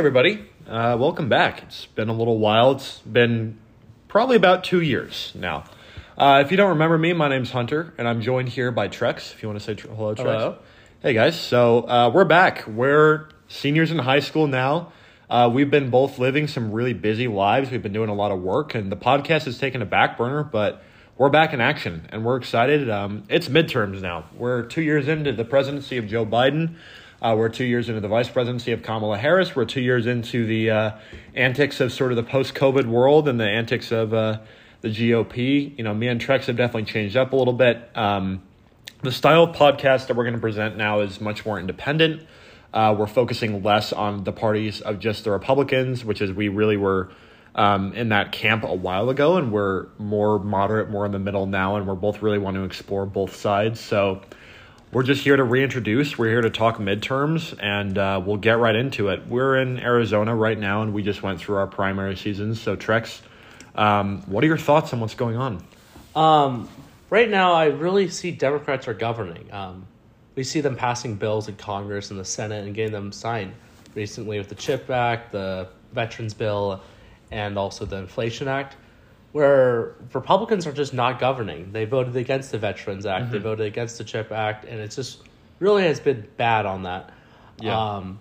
everybody. Uh, welcome back. It's been a little while. It's been probably about two years now. Uh, if you don't remember me, my name's Hunter, and I'm joined here by Trex. If you want to say tr- hello, Trex. Hello. Hey, guys. So uh, we're back. We're seniors in high school now. Uh, we've been both living some really busy lives. We've been doing a lot of work, and the podcast has taken a back burner, but we're back in action, and we're excited. Um, it's midterms now. We're two years into the presidency of Joe Biden. Uh, we're two years into the vice presidency of Kamala Harris. We're two years into the uh, antics of sort of the post COVID world and the antics of uh, the GOP. You know, me and Trex have definitely changed up a little bit. Um, the style of podcast that we're going to present now is much more independent. Uh, we're focusing less on the parties of just the Republicans, which is we really were um, in that camp a while ago, and we're more moderate, more in the middle now, and we're both really want to explore both sides. So we're just here to reintroduce. We're here to talk midterms, and uh, we'll get right into it. We're in Arizona right now, and we just went through our primary seasons. So, Trex, um, what are your thoughts on what's going on? Um, right now, I really see Democrats are governing. Um, we see them passing bills in Congress and the Senate and getting them signed recently with the CHIP Act, the Veterans Bill, and also the Inflation Act, where Republicans are just not governing. They voted against the Veterans Act, they voted against the CHIP Act, and it just really has been bad on that. Yeah. Um,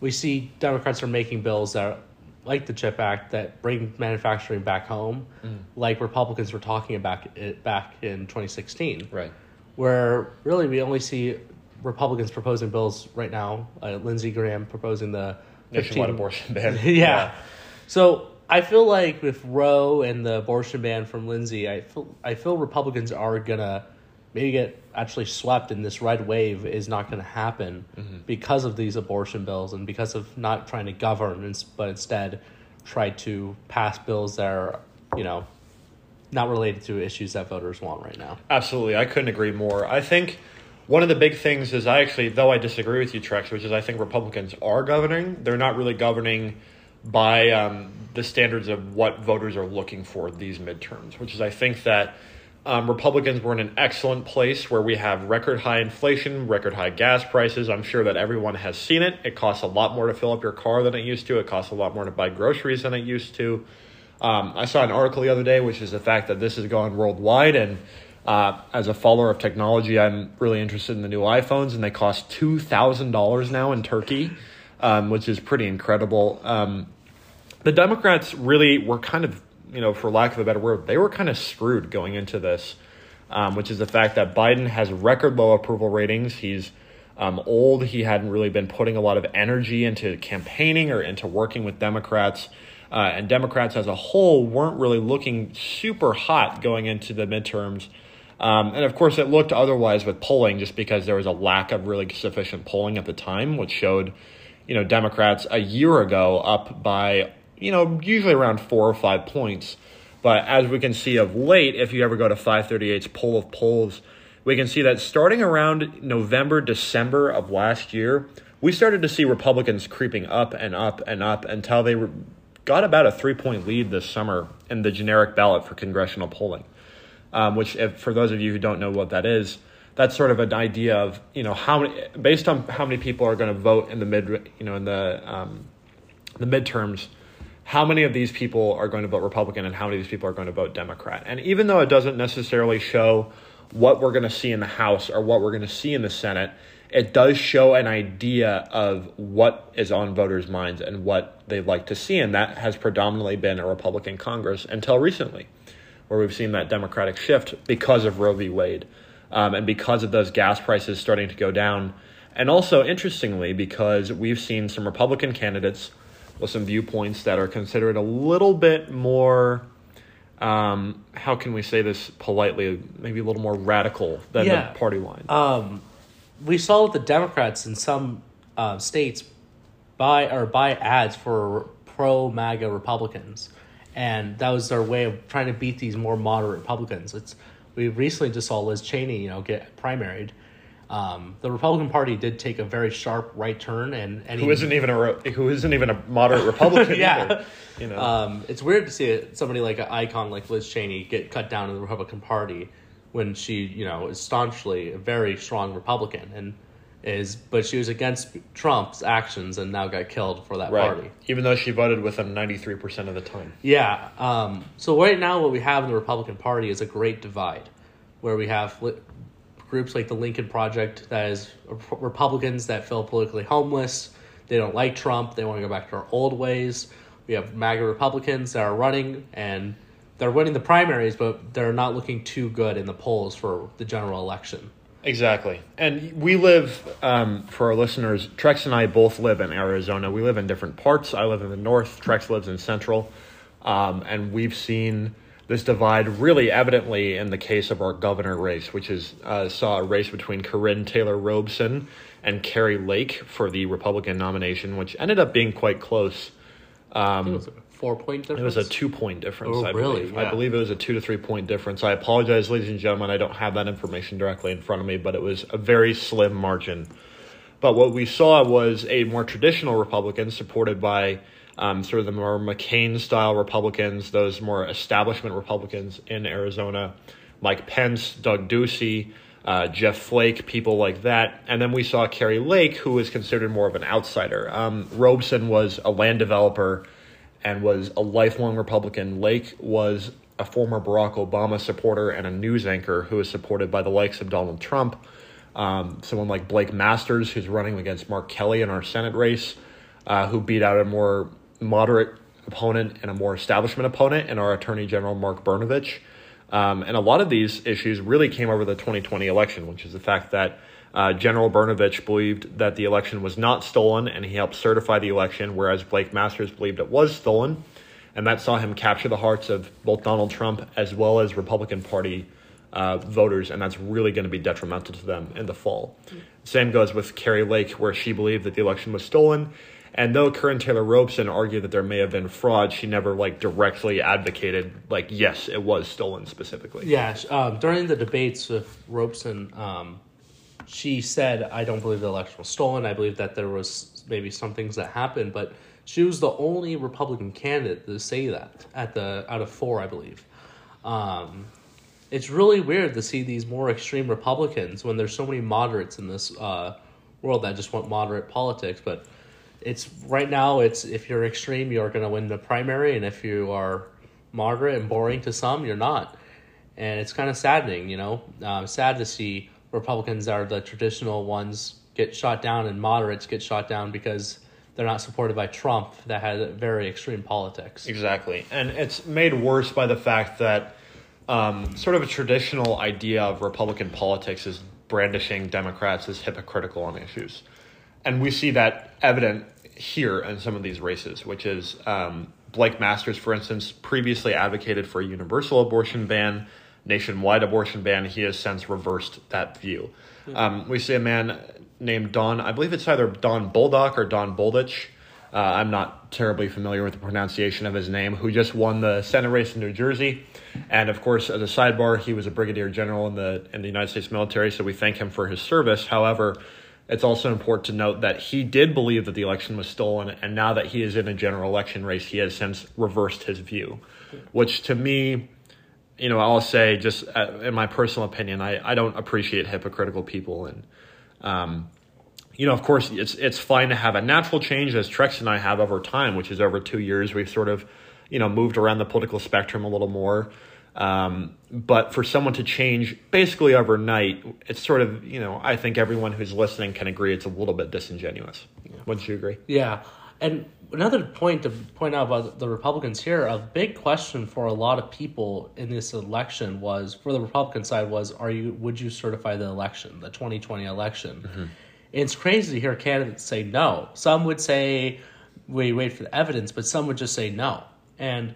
we see Democrats are making bills that, like the CHIP Act, that bring manufacturing back home, like Republicans were talking about it back in 2016 Right. where really we only see Republicans proposing bills right now. Uh, Lindsey Graham proposing the Nationwide 15 abortion ban. yeah. So I feel like with Roe and the abortion ban from Lindsey, I feel I feel Republicans are gonna maybe get actually swept, and this red wave is not gonna happen mm-hmm. because of these abortion bills and because of not trying to govern, but instead try to pass bills that are you know not related to issues that voters want right now. Absolutely, I couldn't agree more. I think one of the big things is I actually, though I disagree with you, Trex, which is I think Republicans are governing. They're not really governing by um, the standards of what voters are looking for these midterms, which is I think that um, Republicans were in an excellent place where we have record high inflation, record high gas prices. I'm sure that everyone has seen it. It costs a lot more to fill up your car than it used to. It costs a lot more to buy groceries than it used to. Um, I saw an article the other day, which is the fact that this has gone worldwide. And uh, as a follower of technology, I'm really interested in the new iPhones, and they cost two thousand dollars now in Turkey, um, which is pretty incredible. Um, the Democrats really were kind of, you know, for lack of a better word, they were kind of screwed going into this, um, which is the fact that Biden has record low approval ratings. He's um, old. He hadn't really been putting a lot of energy into campaigning or into working with Democrats. Uh, and Democrats as a whole weren't really looking super hot going into the midterms. Um, and of course, it looked otherwise with polling just because there was a lack of really sufficient polling at the time, which showed, you know, Democrats a year ago up by, you know, usually around four or five points. But as we can see of late, if you ever go to 538's poll of polls, we can see that starting around November, December of last year, we started to see Republicans creeping up and up and up until they were, got about a three point lead this summer in the generic ballot for congressional polling. Um, which, if, for those of you who don't know what that is, that's sort of an idea of you know how many based on how many people are going to vote in the mid you know in the um, the midterms how many of these people are going to vote Republican and how many of these people are going to vote Democrat. And even though it doesn't necessarily show what we're going to see in the House or what we're going to see in the Senate, it does show an idea of what is on voters' minds and what they'd like to see. And that has predominantly been a Republican Congress until recently, where we've seen that Democratic shift because of Roe v. Wade um, and because of those gas prices starting to go down. And also, interestingly, because we've seen some Republican candidates with some viewpoints that are considered a little bit more um, how can we say this politely maybe a little more radical than Yeah. the party line um, we saw with the Democrats in some uh, states buy or buy ads for pro MAGA Republicans, and that was their way of trying to beat these more moderate Republicans. It's we recently just saw Liz Cheney, you know, get primaried. Um, the Republican Party did take a very sharp right turn, and any, who isn't even a who isn't even a moderate Republican Yeah. either, you know Um, it's weird to see it- somebody like an icon like Liz Cheney get cut down in the Republican Party when she, you know, is staunchly a very strong Republican, and is but she was against Trump's actions and now got killed for that Right. party. Even though she voted with him 93% of the time. Yeah. Um, so right now, what we have in the Republican Party is a great divide, where we have li- groups like the Lincoln Project that is Republicans that feel politically homeless. They don't like Trump. They want to go back to our old ways. We have MAGA Republicans that are running and they're winning the primaries, but they're not looking too good in the polls for the general election. Exactly. And we live, um, for our listeners, Trex and I both live in Arizona. We live in different parts. I live in the north, Trex lives in central. Um, and we've seen this divide really evidently in the case of our governor race, which is uh, saw a race between Karrin Taylor Robson and Kari Lake for the Republican nomination, which ended up being quite close. Think it was a four point difference. It was a two point difference, Oh, I really? believe. Yeah. I believe it was a two to three point difference. I apologize, ladies and gentlemen. I don't have that information directly in front of me, but it was a very slim margin. But what we saw was a more traditional Republican supported by um, sort of the more McCain style Republicans, those more establishment Republicans in Arizona, Mike Pence, Doug Ducey, uh, Jeff Flake, people like that. And then we saw Kari Lake, who was considered more of an outsider. Um, Robson was a land developer and was a lifelong Republican. Lake was a former Barack Obama supporter and a news anchor who was supported by the likes of Donald Trump. Um, someone like Blake Masters, who's running against Mark Kelly in our Senate race, uh, who beat out a more moderate opponent and a more establishment opponent, and our Attorney General Mark Brnovich. Um, and a lot of these issues really came over the 2020 election, which is the fact that uh, General Brnovich believed that the election was not stolen and he helped certify the election, whereas Blake Masters believed it was stolen. And that saw him capture the hearts of both Donald Trump as well as Republican Party uh, voters, and that's really going to be detrimental to them in the fall. Same goes with Kari Lake, where she believed that the election was stolen. And though Karrin Taylor Robson argued that there may have been fraud, she never like directly advocated like yes, it was stolen specifically. Yeah, um, during the debates with Robeson, um, she said, "I don't believe the election was stolen. I believe that there was maybe some things that happened, but she was the only Republican candidate to say that at the out of four, I believe." Um, it's really weird to see these more extreme Republicans when there's so many moderates in this uh, world that just want moderate politics, but. It's right now. It's if you're extreme, you're going to win the primary, and if you are moderate and boring to some, you're not and it's kind of saddening, you know. Um, sad to see Republicans are the traditional ones get shot down and moderates get shot down because they're not supported by Trump that had very extreme politics. Exactly. And it's made worse by the fact that um, sort of a traditional idea of Republican politics is brandishing Democrats as hypocritical on issues. And we see that evident here in some of these races, which is um, Blake Masters, for instance, previously advocated for a universal abortion ban, nationwide abortion ban. He has since reversed that view. Um, we see a man named Don, I believe it's either Don Boldock or Don Boldich. Uh, I'm not terribly familiar with the pronunciation of his name, who just won the Senate race in New Jersey. And of course, as a sidebar, he was a brigadier general in the in the United States military, so we thank him for his service. However, it's also important to note that he did believe that the election was stolen, and now that he is in a general election race, he has since reversed his view, which to me, you know, I'll say just uh, in my personal opinion, I, I don't appreciate hypocritical people, and um, you know, of course, it's it's fine to have a natural change as Trex and I have over time, which is over two years. We've sort of, you know, moved around the political spectrum a little more. Um, but for someone to change basically overnight, it's sort of, you know, I think everyone who's listening can agree it's a little bit disingenuous. Wouldn't you agree? Yeah, and another point to point out about the Republicans here, a big question for a lot of people in this election was for the Republican side was, are you would you certify the election, the twenty twenty election? It's crazy to hear candidates say no. Some would say we wait for the evidence, but some would just say no. And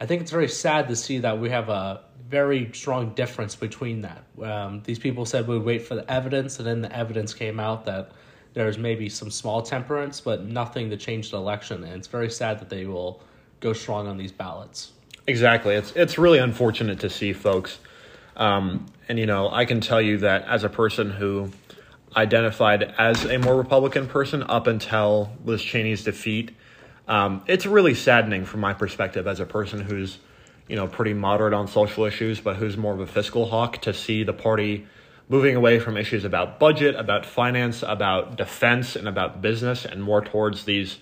I think it's very sad to see that we have a very strong difference between that. Um, these people said we'd wait for the evidence, and then the evidence came out that there's maybe some small temperance, but nothing to change the election. And it's very sad that they will go strong on these ballots. Exactly. It's it's really unfortunate to see folks. Um, and you know, I can tell you that as a person who identified as a more Republican person up until Liz Cheney's defeat, um, it's really saddening from my perspective as a person who's, you know, pretty moderate on social issues, but who's more of a fiscal hawk to see the party moving away from issues about budget, about finance, about defense, and about business, and more towards these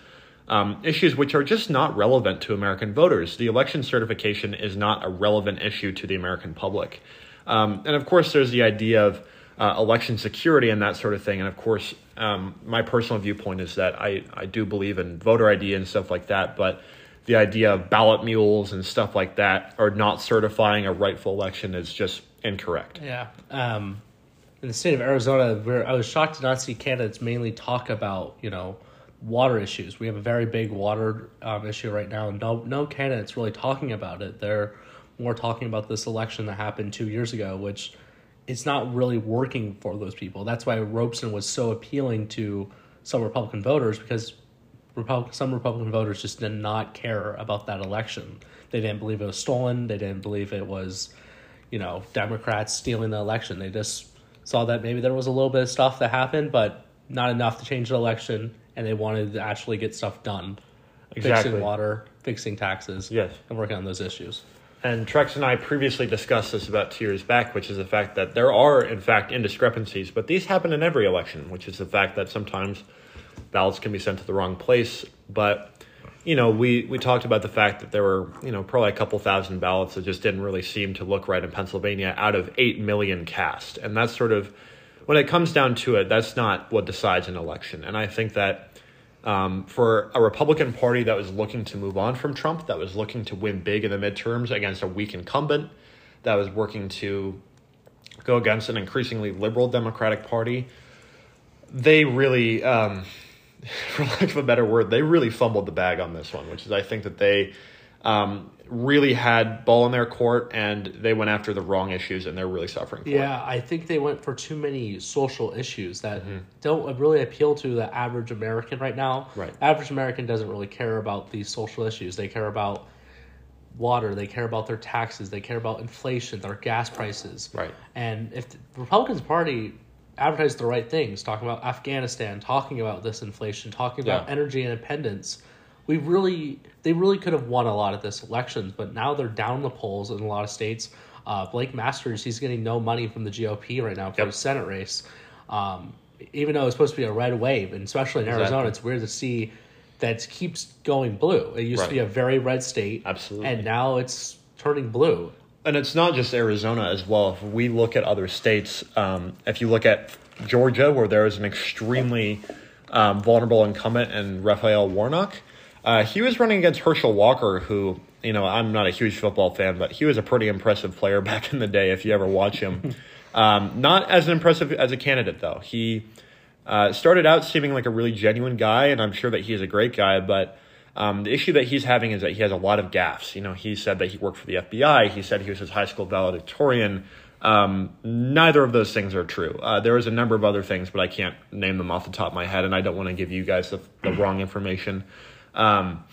um, issues which are just not relevant to American voters. The election certification is not a relevant issue to the American public. Um, and of course, there's the idea of uh, election security and that sort of thing. And of course, um, my personal viewpoint is that I, I do believe in voter ID and stuff like that, but the idea of ballot mules and stuff like that or not certifying a rightful election is just incorrect. Yeah. Um, in the state of Arizona, where I was shocked to not see candidates mainly talk about, you know, water issues. We have a very big water um, issue right now, and no, no candidates really talking about it. They're more talking about this election that happened two years ago, which it's not really working for those people. That's why Robson was so appealing to some Republican voters because Republic, some Republican voters just did not care about that election. They didn't believe it was stolen. They didn't believe it was, you know, Democrats stealing the election. They just saw that maybe there was a little bit of stuff that happened, but not enough to change the election, and they wanted to actually get stuff done. Exactly. Fixing water, fixing taxes, Yes. and working on those issues. And Trex and I previously discussed this about two years back, which is the fact that there are, in fact, indiscrepancies, but these happen in every election, which is the fact that sometimes ballots can be sent to the wrong place. But, you know, we, we talked about the fact that there were, you know, probably a couple thousand ballots that just didn't really seem to look right in Pennsylvania out of 8 million cast. And that's sort of, when it comes down to it, that's not what decides an election. And I think that um, for a Republican Party that was looking to move on from Trump, that was looking to win big in the midterms against a weak incumbent, that was working to go against an increasingly liberal Democratic Party, they really, um, for lack of a better word, they really fumbled the bag on this one, which is I think that they um, really had ball in their court and they went after the wrong issues and they're really suffering for it. Yeah, I think they went for too many social issues that don't really appeal to the average American right now. Right. Average American doesn't really care about these social issues. They care about water, they care about their taxes, they care about inflation, their gas prices. Right. And if the Republicans Party advertised the right things, talking about Afghanistan, talking about this inflation, talking about Yeah. energy independence, we really they really could have won a lot of this elections, but now they're down the polls in a lot of states. Uh, Blake Masters, he's getting no money from the GOP right now for Yep. the Senate race. Um, even though it's supposed to be a red wave, and especially in Arizona, Exactly. it's weird to see that keeps going blue. It used to be a very red state, Absolutely. and now it's turning blue. And it's not just Arizona as well. If we look at other states, um, if you look at Georgia, where there is an extremely um, vulnerable incumbent in Raphael Warnock, uh, he was running against Herschel Walker, who, you know, I'm not a huge football fan, but he was a pretty impressive player back in the day if you ever watch him. um, not as impressive as a candidate, though. He uh, started out seeming like a really genuine guy, and I'm sure that he is a great guy, but. Um, the issue that he's having is that he has a lot of gaffes. You know, he said that he worked for the FBI. He said he was his high school valedictorian. Um, neither of those things are true. Uh, there is a number of other things, but I can't name them off the top of my head, and I don't want to give you guys the, the wrong information. Um,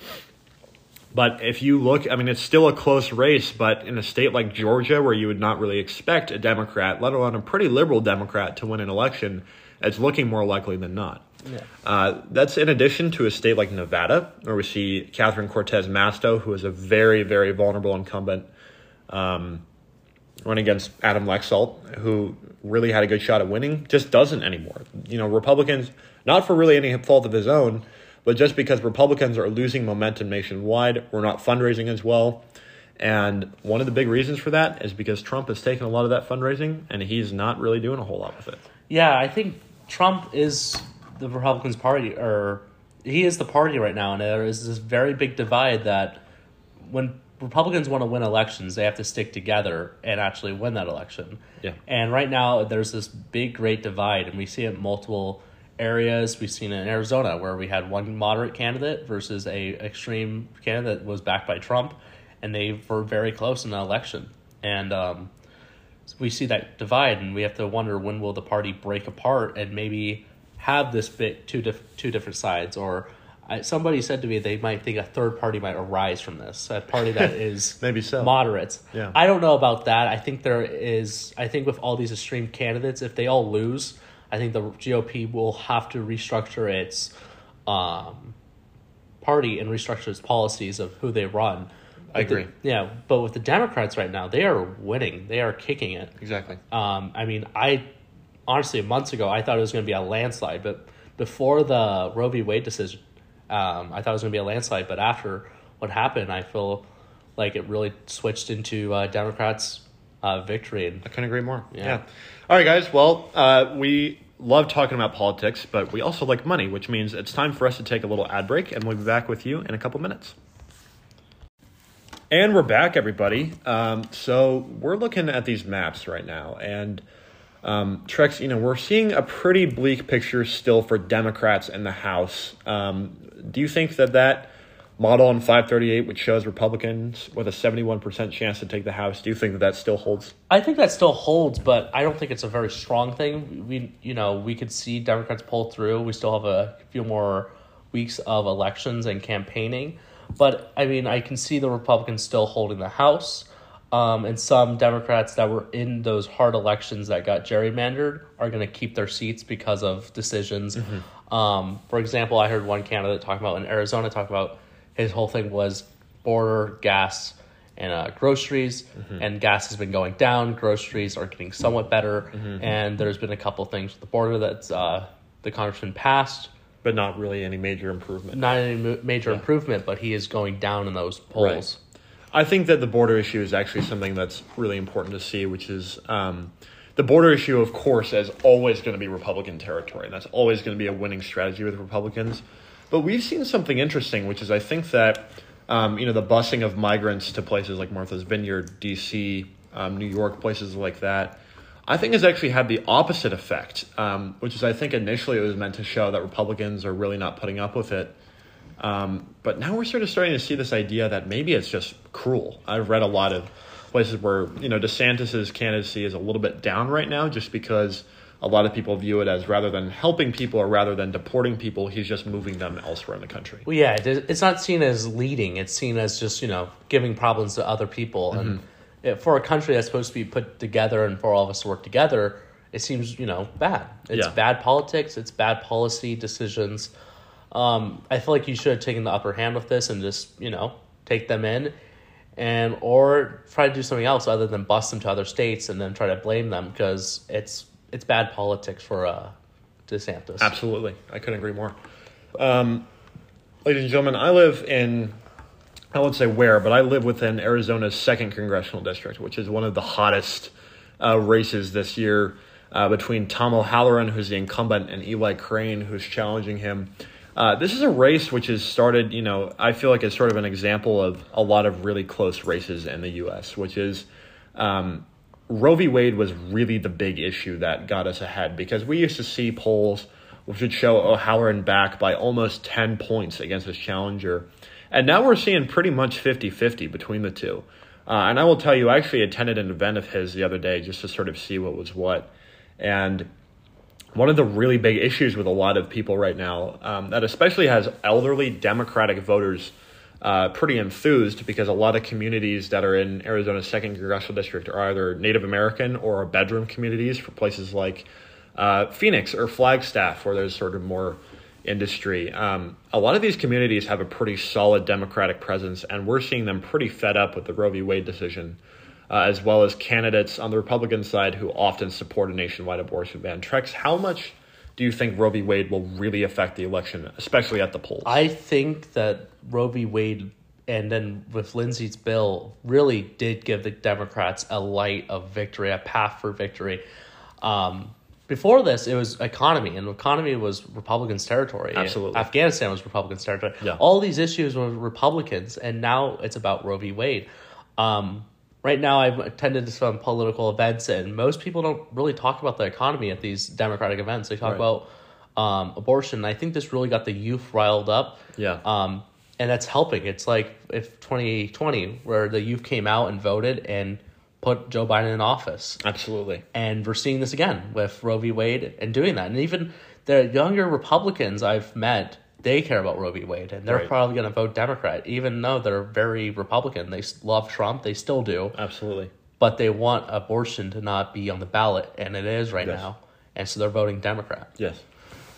but if you look, I mean, it's still a close race, but in a state like Georgia, where you would not really expect a Democrat, let alone a pretty liberal Democrat, to win an election, it's looking more likely than not. Yeah. Uh, that's in addition to a state like Nevada, where we see Catherine Cortez Masto, who is a very, very vulnerable incumbent, um, run against Adam Laxalt, who really had a good shot at winning, just doesn't anymore. You know, Republicans, not for really any fault of his own, but just because Republicans are losing momentum nationwide, we're not fundraising as well. And one of the big reasons for that is because Trump has taken a lot of that fundraising and he's not really doing a whole lot with it. Yeah, I think Trump is the Republicans' party, or he is the party right now, and there is this very big divide that when Republicans want to win elections, they have to stick together and actually win that election. Yeah. And right now, there's this big, great divide, and we see it multiple areas. We've seen it in Arizona, where we had one moderate candidate versus a extreme candidate that was backed by Trump, and they were very close in the election. And um, we see that divide, and we have to wonder when will the party break apart and maybe have this bit two two different sides. Or I, somebody said to me they might think a third party might arise from this, a party that is Maybe so. moderates. Yeah. I don't know about that. I think there is. I think with all these extreme candidates, if they all lose, I think the GOP will have to restructure its um, party and restructure its policies of who they run. I With the- agree. yeah, but with the Democrats right now, they are winning. They are kicking it. Exactly. Um, I mean, I honestly, months ago, I thought it was going to be a landslide. But before the Roe v. Wade decision, um, I thought it was going to be a landslide. But after what happened, I feel like it really switched into uh, Democrats' uh, victory. And I couldn't agree more. Yeah. Yeah. All right, guys. Well, uh, we love talking about politics, but we also like money, which means it's time for us to take a little ad break, and we'll be back with you in a couple minutes. And we're back, everybody. Um, so we're looking at these maps right now, and um, Trex, you know, we're seeing a pretty bleak picture still for Democrats in the House. Um, do you think that that model on 538, which shows Republicans with a 71% chance to take the House, do you think that that still holds? I think that still holds, but I don't think it's a very strong thing. We, you know, we could see Democrats pull through. We still have a few more weeks of elections and campaigning, but I mean, I can see the Republicans still holding the House. Um, and some Democrats that were in those hard elections that got gerrymandered are going to keep their seats because of decisions. Um, for example, I heard one candidate talking about in Arizona talk about his whole thing was border gas and uh, groceries, and gas has been going down. Groceries are getting somewhat better, and there's been a couple things with the border that's uh, the congressman passed. But not really any major improvement. Not any major improvement, but he is going down in those polls. I think that the border issue is actually something that's really important to see, which is um, the border issue, of course, is always going to be Republican territory. And that's always going to be a winning strategy with Republicans. But we've seen something interesting, which is I think that um, you know the busing of migrants to places like Martha's Vineyard, D.C., um, New York, places like that. I think has actually had the opposite effect, um, which is I think initially it was meant to show that Republicans are really not putting up with it. Um, but now we're sort of starting to see this idea that maybe it's just cruel. I've read a lot of places where you know DeSantis's candidacy is a little bit down right now, just because a lot of people view it as rather than helping people or rather than deporting people, he's just moving them elsewhere in the country. Well, yeah, it's not seen as leading. It's seen as just you know giving problems to other people, and it, for a country that's supposed to be put together and for all of us to work together, it seems you know bad. It's Yeah. bad politics. It's bad policy decisions. Um, I feel like you should have taken the upper hand with this and just you know take them in, and or try to do something else other than bust them to other states and then try to blame them because it's it's bad politics for uh, DeSantis. Absolutely. I couldn't agree more. Um, ladies and gentlemen, I live in, I won't say where, but I live within Arizona's second congressional district, which is one of the hottest uh, races this year uh, between Tom O'Halloran, who's the incumbent, and Eli Crane, who's challenging him. Uh, this is a race which has started, you know, I feel like it's sort of an example of a lot of really close races in the U.S., which is um, Roe v. Wade was really the big issue that got us ahead because we used to see polls which would show O'Halloran back by almost 10 points against his challenger. And now we're seeing pretty much 50 50 between the two. Uh, and I will tell you, I actually attended an event of his the other day just to sort of see what was what. And one of the really big issues with a lot of people right now, um, that especially has elderly Democratic voters uh, pretty enthused because a lot of communities that are in Arizona's second congressional district are either Native American or bedroom communities for places like uh, Phoenix or Flagstaff, where there's sort of more industry. Um, a lot of these communities have a pretty solid Democratic presence, and we're seeing them pretty fed up with the Roe v. Wade decision uh, as well as candidates on the Republican side who often support a nationwide abortion ban. Trex, how much do you think Roe v. Wade will really affect the election, especially at the polls? I think that Roe v. Wade and then with Lindsey's bill really did give the Democrats a light of victory, a path for victory. Um, before this, it was economy, and economy was Republicans' territory. Absolutely. Afghanistan was Republicans' territory. Yeah. All these issues were Republicans, and now it's about Roe v. Wade. Um, right now, I've attended some political events, and most people don't really talk about the economy at these Democratic events. They talk Right. about um, abortion. I think this really got the youth riled up. Yeah. Um, and that's helping. It's like if 2020, where the youth came out and voted and put Joe Biden in office. Absolutely. And we're seeing this again with Roe v. Wade and doing that. And even the younger Republicans I've met, they care about Roe v. Wade, and they're Right. probably going to vote Democrat, even though they're very Republican. They love Trump, they still do, Absolutely. but they want abortion to not be on the ballot, and it is right Yes. now. And so they're voting Democrat. Yes.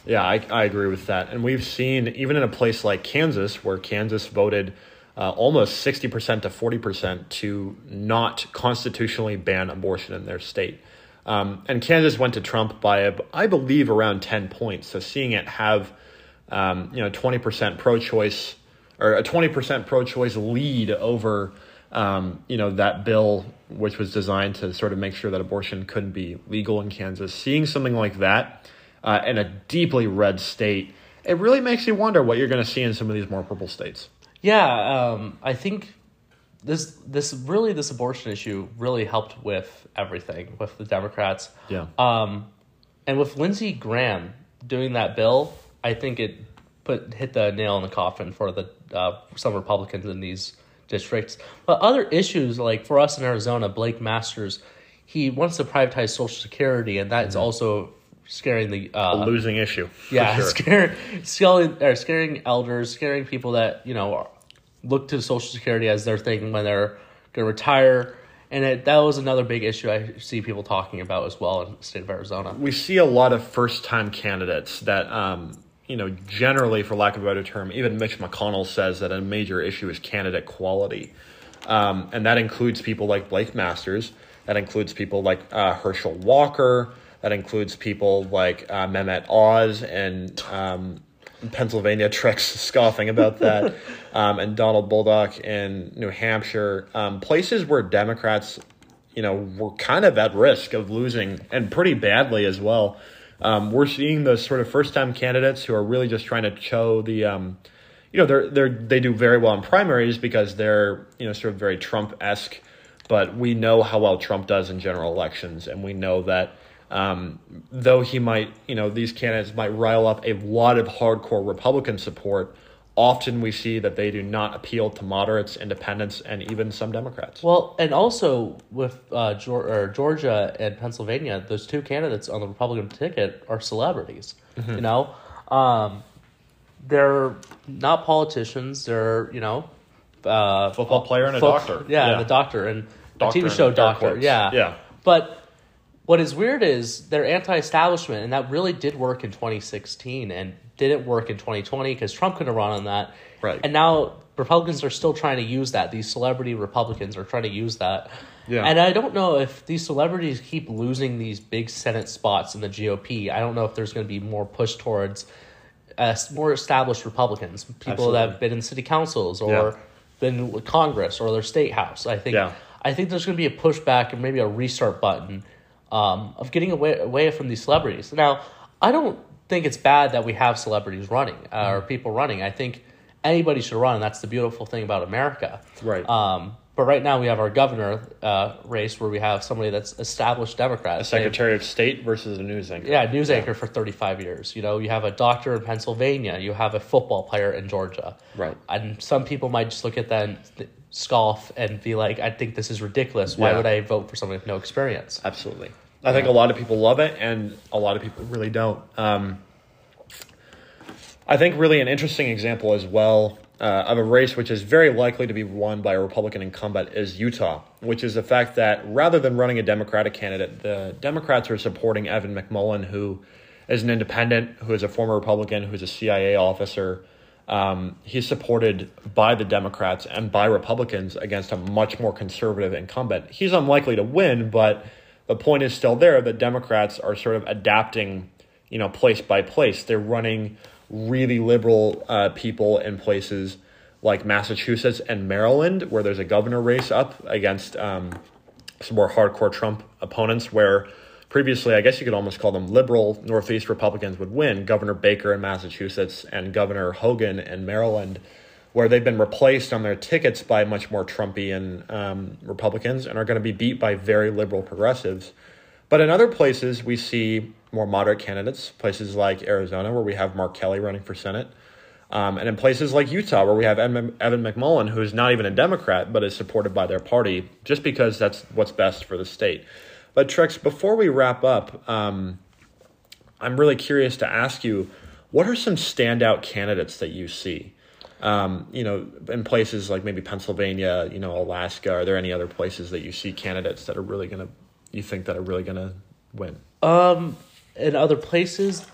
Yeah, I, I agree with that. And we've seen, even in a place like Kansas, where Kansas voted uh, almost 60% to 40% to not constitutionally ban abortion in their state. Um, and Kansas went to Trump by, I believe, around 10 points. So seeing it have, um, you know, 20% pro-choice or a 20% pro-choice lead over, um, you know, that bill, which was designed to sort of make sure that abortion couldn't be legal in Kansas. Seeing something like that uh, in a deeply red state, it really makes you wonder what you're going to see in some of these more purple states. Yeah, um, I think this this really this abortion issue really helped with everything with the Democrats. Yeah. Um, and with Lindsey Graham doing that bill, I think it put hit the nail in the coffin for the uh, some Republicans in these districts. But other issues like for us in Arizona, Blake Masters, he wants to privatize Social Security, and that's also scaring the uh, a losing issue. yeah, sure. scaring, scaring, or scaring elders, scaring people that you know look to Social Security as their thing when they're going to retire. And it, that was another big issue I see people talking about as well in the state of Arizona. we see a lot of first time candidates that um, you know generally for lack of a better term even mitch mcconnell says that a major issue is candidate quality. Um, and that includes people like blake masters. That includes people like uh, herschel walker. That includes people like uh, mehmet oz and um, Pennsylvania Trex scoffing about that, um, and Donald Bullock in New Hampshire, um, places where Democrats, you know, were kind of at risk of losing and pretty badly as well. Um, we're seeing those sort of first time candidates who are really just trying to show the, um, you know, they're they're they do very well in primaries because they're you know sort of very Trump esque, but we know how well Trump does in general elections, and we know that um, though he might, you know, these candidates might rile up a lot of hardcore Republican support, often we see that they do not appeal to moderates, independents, and even some Democrats. Well, and also with uh, Georgia and Pennsylvania, those two candidates on the Republican ticket are celebrities. You know, um, they're not politicians. They're you know, uh, Football player and a doctor. Yeah, Yeah. and a doctor and Doctor a TV show doctor. Yeah, Yeah. But what is weird is they're anti-establishment, and that really did work in 2016, and didn't work in 2020 because Trump couldn't run on that. Right. And now Republicans are still trying to use that. These celebrity Republicans are trying to use that. Yeah. And I don't know if these celebrities keep losing these big Senate spots in the GOP. I don't know if there's going to be more push towards uh, more established Republicans, people Absolutely. that have been in city councils or Yeah. been with Congress or their state house. I think Yeah. I think there's going to be a pushback and maybe a restart button um, of getting away away from these celebrities. Now, I don't think it's bad that we have celebrities running uh, or people running. I think anybody should run, and that's the beautiful thing about America. Right. Um, but right now we have our governor uh, race where we have somebody that's established Democrat. a Secretary of State versus a news anchor. Yeah, news anchor for 35 years. You know, you have a doctor in Pennsylvania, you have a football player in Georgia. Right. And some people might just look at that and th- scoff and be like, I think this is ridiculous. Why Yeah. would I vote for someone with no experience? Absolutely. I think a lot of people love it, and a lot of people really don't. Um, I think really an interesting example as well uh, of a race which is very likely to be won by a Republican incumbent is Utah, which is the fact that rather than running a Democratic candidate, the Democrats are supporting Evan McMullin, who is an independent, who is a former Republican, who's a CIA officer. Um, he's supported by the Democrats and by Republicans against a much more conservative incumbent. He's unlikely to win, but the point is still there that Democrats are sort of adapting, you know, place by place. They're running really liberal uh, people in places like Massachusetts and Maryland, where there's a governor race up against um, some more hardcore Trump opponents, where previously, I guess you could almost call them liberal Northeast Republicans would win. Governor Baker in Massachusetts and Governor Hogan in Maryland, where they've been replaced on their tickets by much more Trumpian um, Republicans and are going to be beat by very liberal progressives. But in other places, we see more moderate candidates, places like Arizona, where we have Mark Kelly running for Senate. Um, and in places like Utah, where we have Evan McMullin, who is not even a Democrat, but is supported by their party, just because that's what's best for the state. But Trex, before we wrap up, um, I'm really curious to ask you, what are some standout candidates that you see? Um, you know, in places like maybe Pennsylvania, you know, Alaska. Are there any other places that you see candidates that are really gonna, you think that are really gonna win? Um, in other places,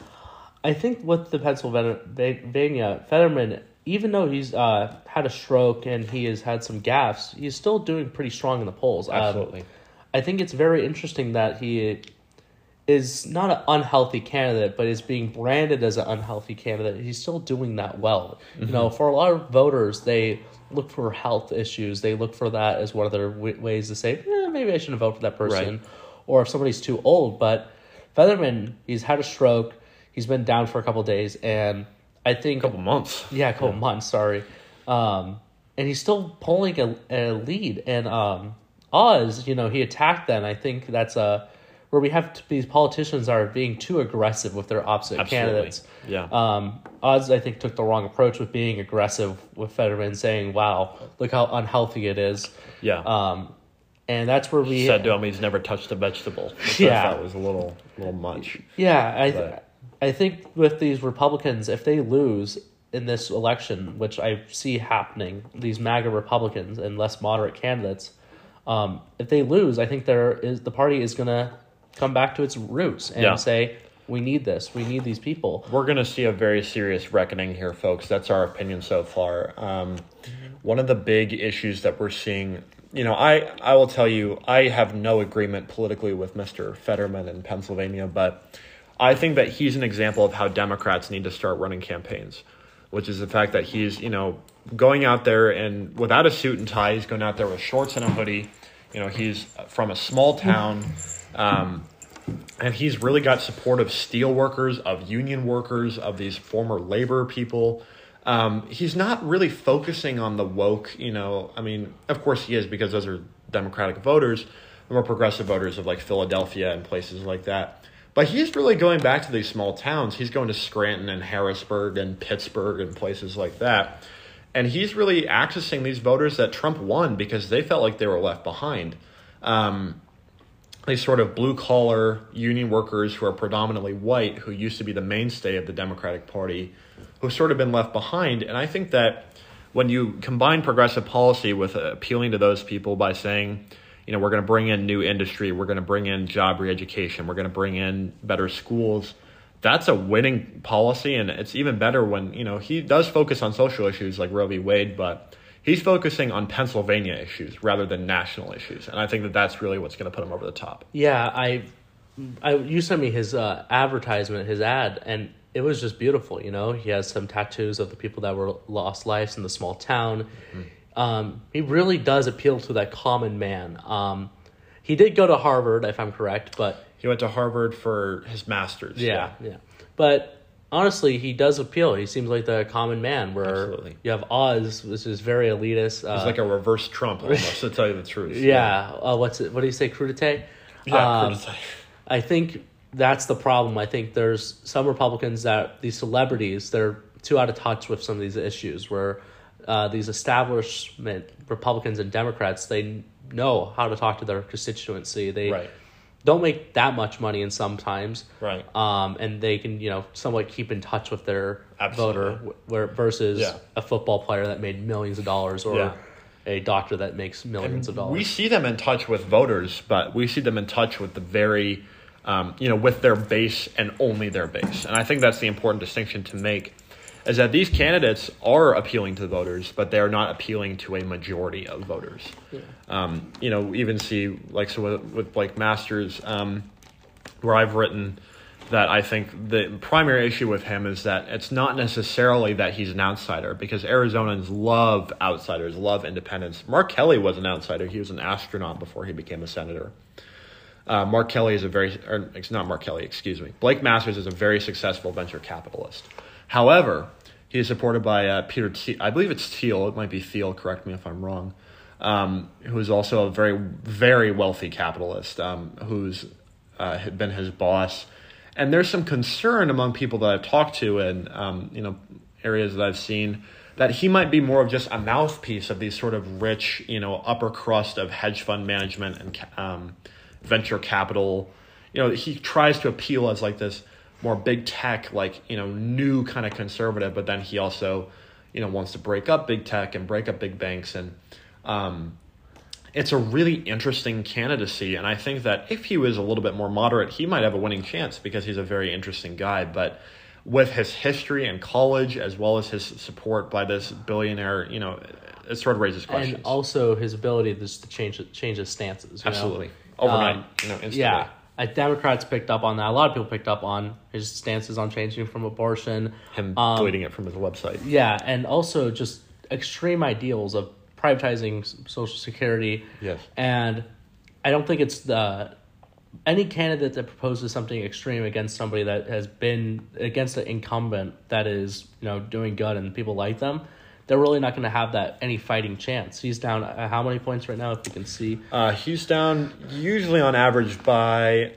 I think with the Pennsylvania Fetterman, even though he's uh, had a stroke and he has had some gaffes, he's still doing pretty strong in the polls. Um, Absolutely. I think it's very interesting that he is not an unhealthy candidate, but is being branded as an unhealthy candidate, he's still doing that well. You know, for a lot of voters, they look for health issues. They look for that as one of their w- ways to say, eh, maybe I shouldn't vote for that person. Right. Or if somebody's too old. But Fetterman, he's had a stroke. He's been down for a couple days, and I think a couple months. yeah, a couple months. Sorry, um, and he's still pulling a, a lead. And um, Oz, you know, he attacked them. I think that's a where we have these politicians are being too aggressive with their opposite Absolutely. candidates. Yeah. Um, Oz, I think, took the wrong approach with being aggressive with Fetterman, saying, "Wow, look how unhealthy it is." yeah. Um, and that's where we Said to him he's never touched a vegetable. Yeah. Thought was a little little much. Yeah, I th- I think with these Republicans, if they lose in this election, which I see happening, these MAGA Republicans and less moderate candidates, um, if they lose, I think there is the party is going to come back to its roots and Yeah. say, "We need this. We need these people." We're going to see a very serious reckoning here, folks. That's our opinion so far. Um, one of the big issues that we're seeing, you know, I, I will tell you, I have no agreement politically with Mr. Fetterman in Pennsylvania, but I think that he's an example of how Democrats need to start running campaigns, which is the fact that he's, you know, going out there and without a suit and tie, he's going out there with shorts and a hoodie. You know, he's from a small town. Um, and he's really got support of steel workers, of union workers, of these former labor people. Um, he's not really focusing on the woke, you know. I mean, of course he is because those are Democratic voters, the more progressive voters of like Philadelphia and places like that. But he's really going back to these small towns. He's going to Scranton and Harrisburg and Pittsburgh and places like that. And he's really accessing these voters that Trump won because they felt like they were left behind. Um, these sort of blue collar union workers who are predominantly white, who used to be the mainstay of the Democratic Party, who've sort of been left behind. And I think that when you combine progressive policy with appealing to those people by saying, you know, we're going to bring in new industry, we're going to bring in job re-education, we're going to bring in better schools. That's a winning policy, and it's even better when you know he does focus on social issues like Roe v. Wade, but he's focusing on Pennsylvania issues rather than national issues, and I think that that's really what's going to put him over the top. Yeah, I, I you sent me his uh, advertisement, his ad, and it was just beautiful. You know, he has some tattoos of the people that were lost lives in the small town. Um, he really does appeal to that common man. Um, he did go to Harvard, if I'm correct, but He went to Harvard for his master's. yeah, yeah. But honestly, he does appeal. He seems like the common man. Where Absolutely. you have Oz, which is very elitist. Uh, He's like a reverse Trump almost, to tell you the truth. yeah. Uh, what's it? What do you say, crudité? Yeah, Um, criticize. I think that's the problem. I think there's some Republicans that these celebrities they're too out of touch with some of these issues. Where uh, these establishment Republicans and Democrats they know how to talk to their constituency. They Right. Don't make that much money, and sometimes Right. um, and they can you know somewhat keep in touch with their Absolutely. voter. wh- Where versus Yeah. a football player that made millions of dollars or Yeah. a doctor that makes millions of dollars. We see them in touch with voters, but we see them in touch with the very, um, you know, with their base and only their base. And I think that's the important distinction to make, is that these candidates are appealing to the voters, but they are not appealing to a majority of voters. Um, you know, even see like so with, with Blake Masters, um, where I've written that I think the primary issue with him is that it's not necessarily that he's an outsider because Arizonans love outsiders, love independence. Mark Kelly was an outsider. He was an astronaut before he became a senator. Uh, Mark Kelly is a very, or it's not Mark Kelly, excuse me. Blake Masters is a very successful venture capitalist. However, he is supported by uh, Peter, I believe it's Thiel, it might be Thiel, correct me if I'm wrong, um, who is also a very, very wealthy capitalist um, who's uh, been his boss. And there's some concern among people that I've talked to and, um, you know, areas that I've seen that he might be more of just a mouthpiece of these sort of rich, you know, upper crust of hedge fund management and um, venture capital. You know, he tries to appeal as like this more big tech, like, you know, new kind of conservative, but then he also, you know, wants to break up big tech and break up big banks. And um, it's a really interesting candidacy. And I think that if he was a little bit more moderate, he might have a winning chance because he's a very interesting guy. But with his history in college, as well as his support by this billionaire, you know, it sort of raises questions. and also his ability just to change change his stances. you know? Absolutely. Overnight, Um, you know, instantly. Yeah, uh, Democrats picked up on that. A lot of people picked up on his stances on changing from abortion. Him Um, deleting it from his website. Yeah, and also just extreme ideals of privatizing Social Security. Yes. And I don't think it's the any candidate that proposes something extreme against somebody that has been against an incumbent that is you know doing good and people like them. They're really not going to have that any fighting chance. He's down uh, how many points right now? If you can see, Uh, he's down usually on average by,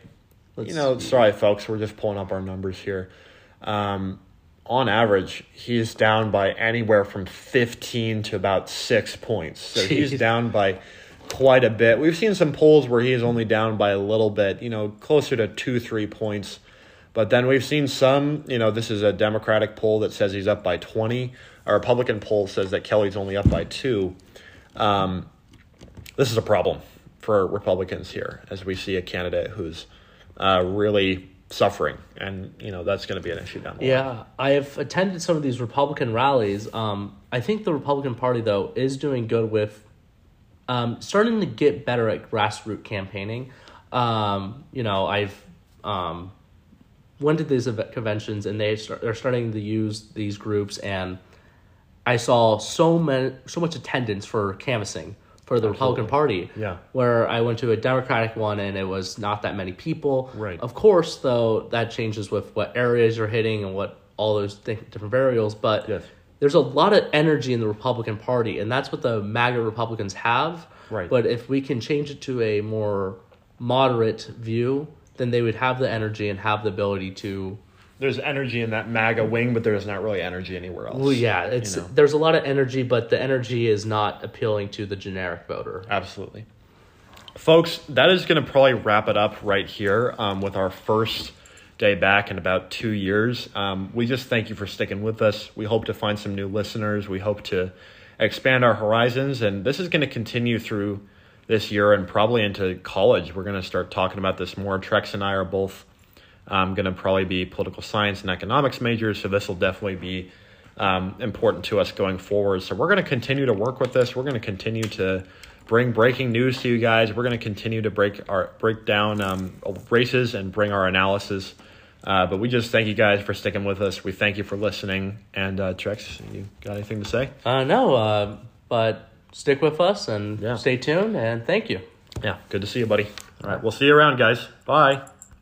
Let's you know, see. sorry folks, we're just pulling up our numbers here. Um, on average, he's down by anywhere from 15 to about six points. So he's down by quite a bit. We've seen some polls where he's only down by a little bit, you know, closer to two, three points. But then we've seen some, you know, this is a Democratic poll that says he's up by 20. A Republican poll says that Kelly's only up by two. Um, this is a problem for Republicans here as we see a candidate who's uh, really suffering. And, you know, that's going to be an issue down the line. Yeah, I have attended some of these Republican rallies. Um, I think the Republican Party, though, is doing good with um, starting to get better at grassroots campaigning. Um, you know, I've um, went to these conventions, and they start, they're starting to use these groups, and I saw so many, so much attendance for canvassing for the Republican Party. Yeah. Where I went to a Democratic one and it was not that many people. Right. Of course, though, that changes with what areas you're hitting and what all those th- different variables. But Yes. there's a lot of energy in the Republican Party, and that's what the MAGA Republicans have. Right. But if we can change it to a more moderate view, then they would have the energy and have the ability to. There's energy in that MAGA wing, but there's not really energy anywhere else. Well, yeah, it's you know. there's a lot of energy, but the energy is not appealing to the generic voter. Absolutely. Folks, that is going to probably wrap it up right here um, with our first day back in about two years. Um, we just thank you for sticking with us. We hope to find some new listeners. We hope to expand our horizons. And this is going to continue through this year and probably into college. We're going to start talking about this more. Trex and I are both um, going to probably be political science and economics majors. So this will definitely be um, important to us going forward. So we're going to continue to work with this. We're going to continue to bring breaking news to you guys. We're going to continue to break our break down um, races and bring our analysis. Uh, but we just thank you guys for sticking with us. We thank you for listening. And uh, Trex, you got anything to say? Uh, no, uh, but stick with us and Yeah. stay tuned, and thank you. Yeah, good to see you, buddy. All right, we'll see you around, guys. Bye.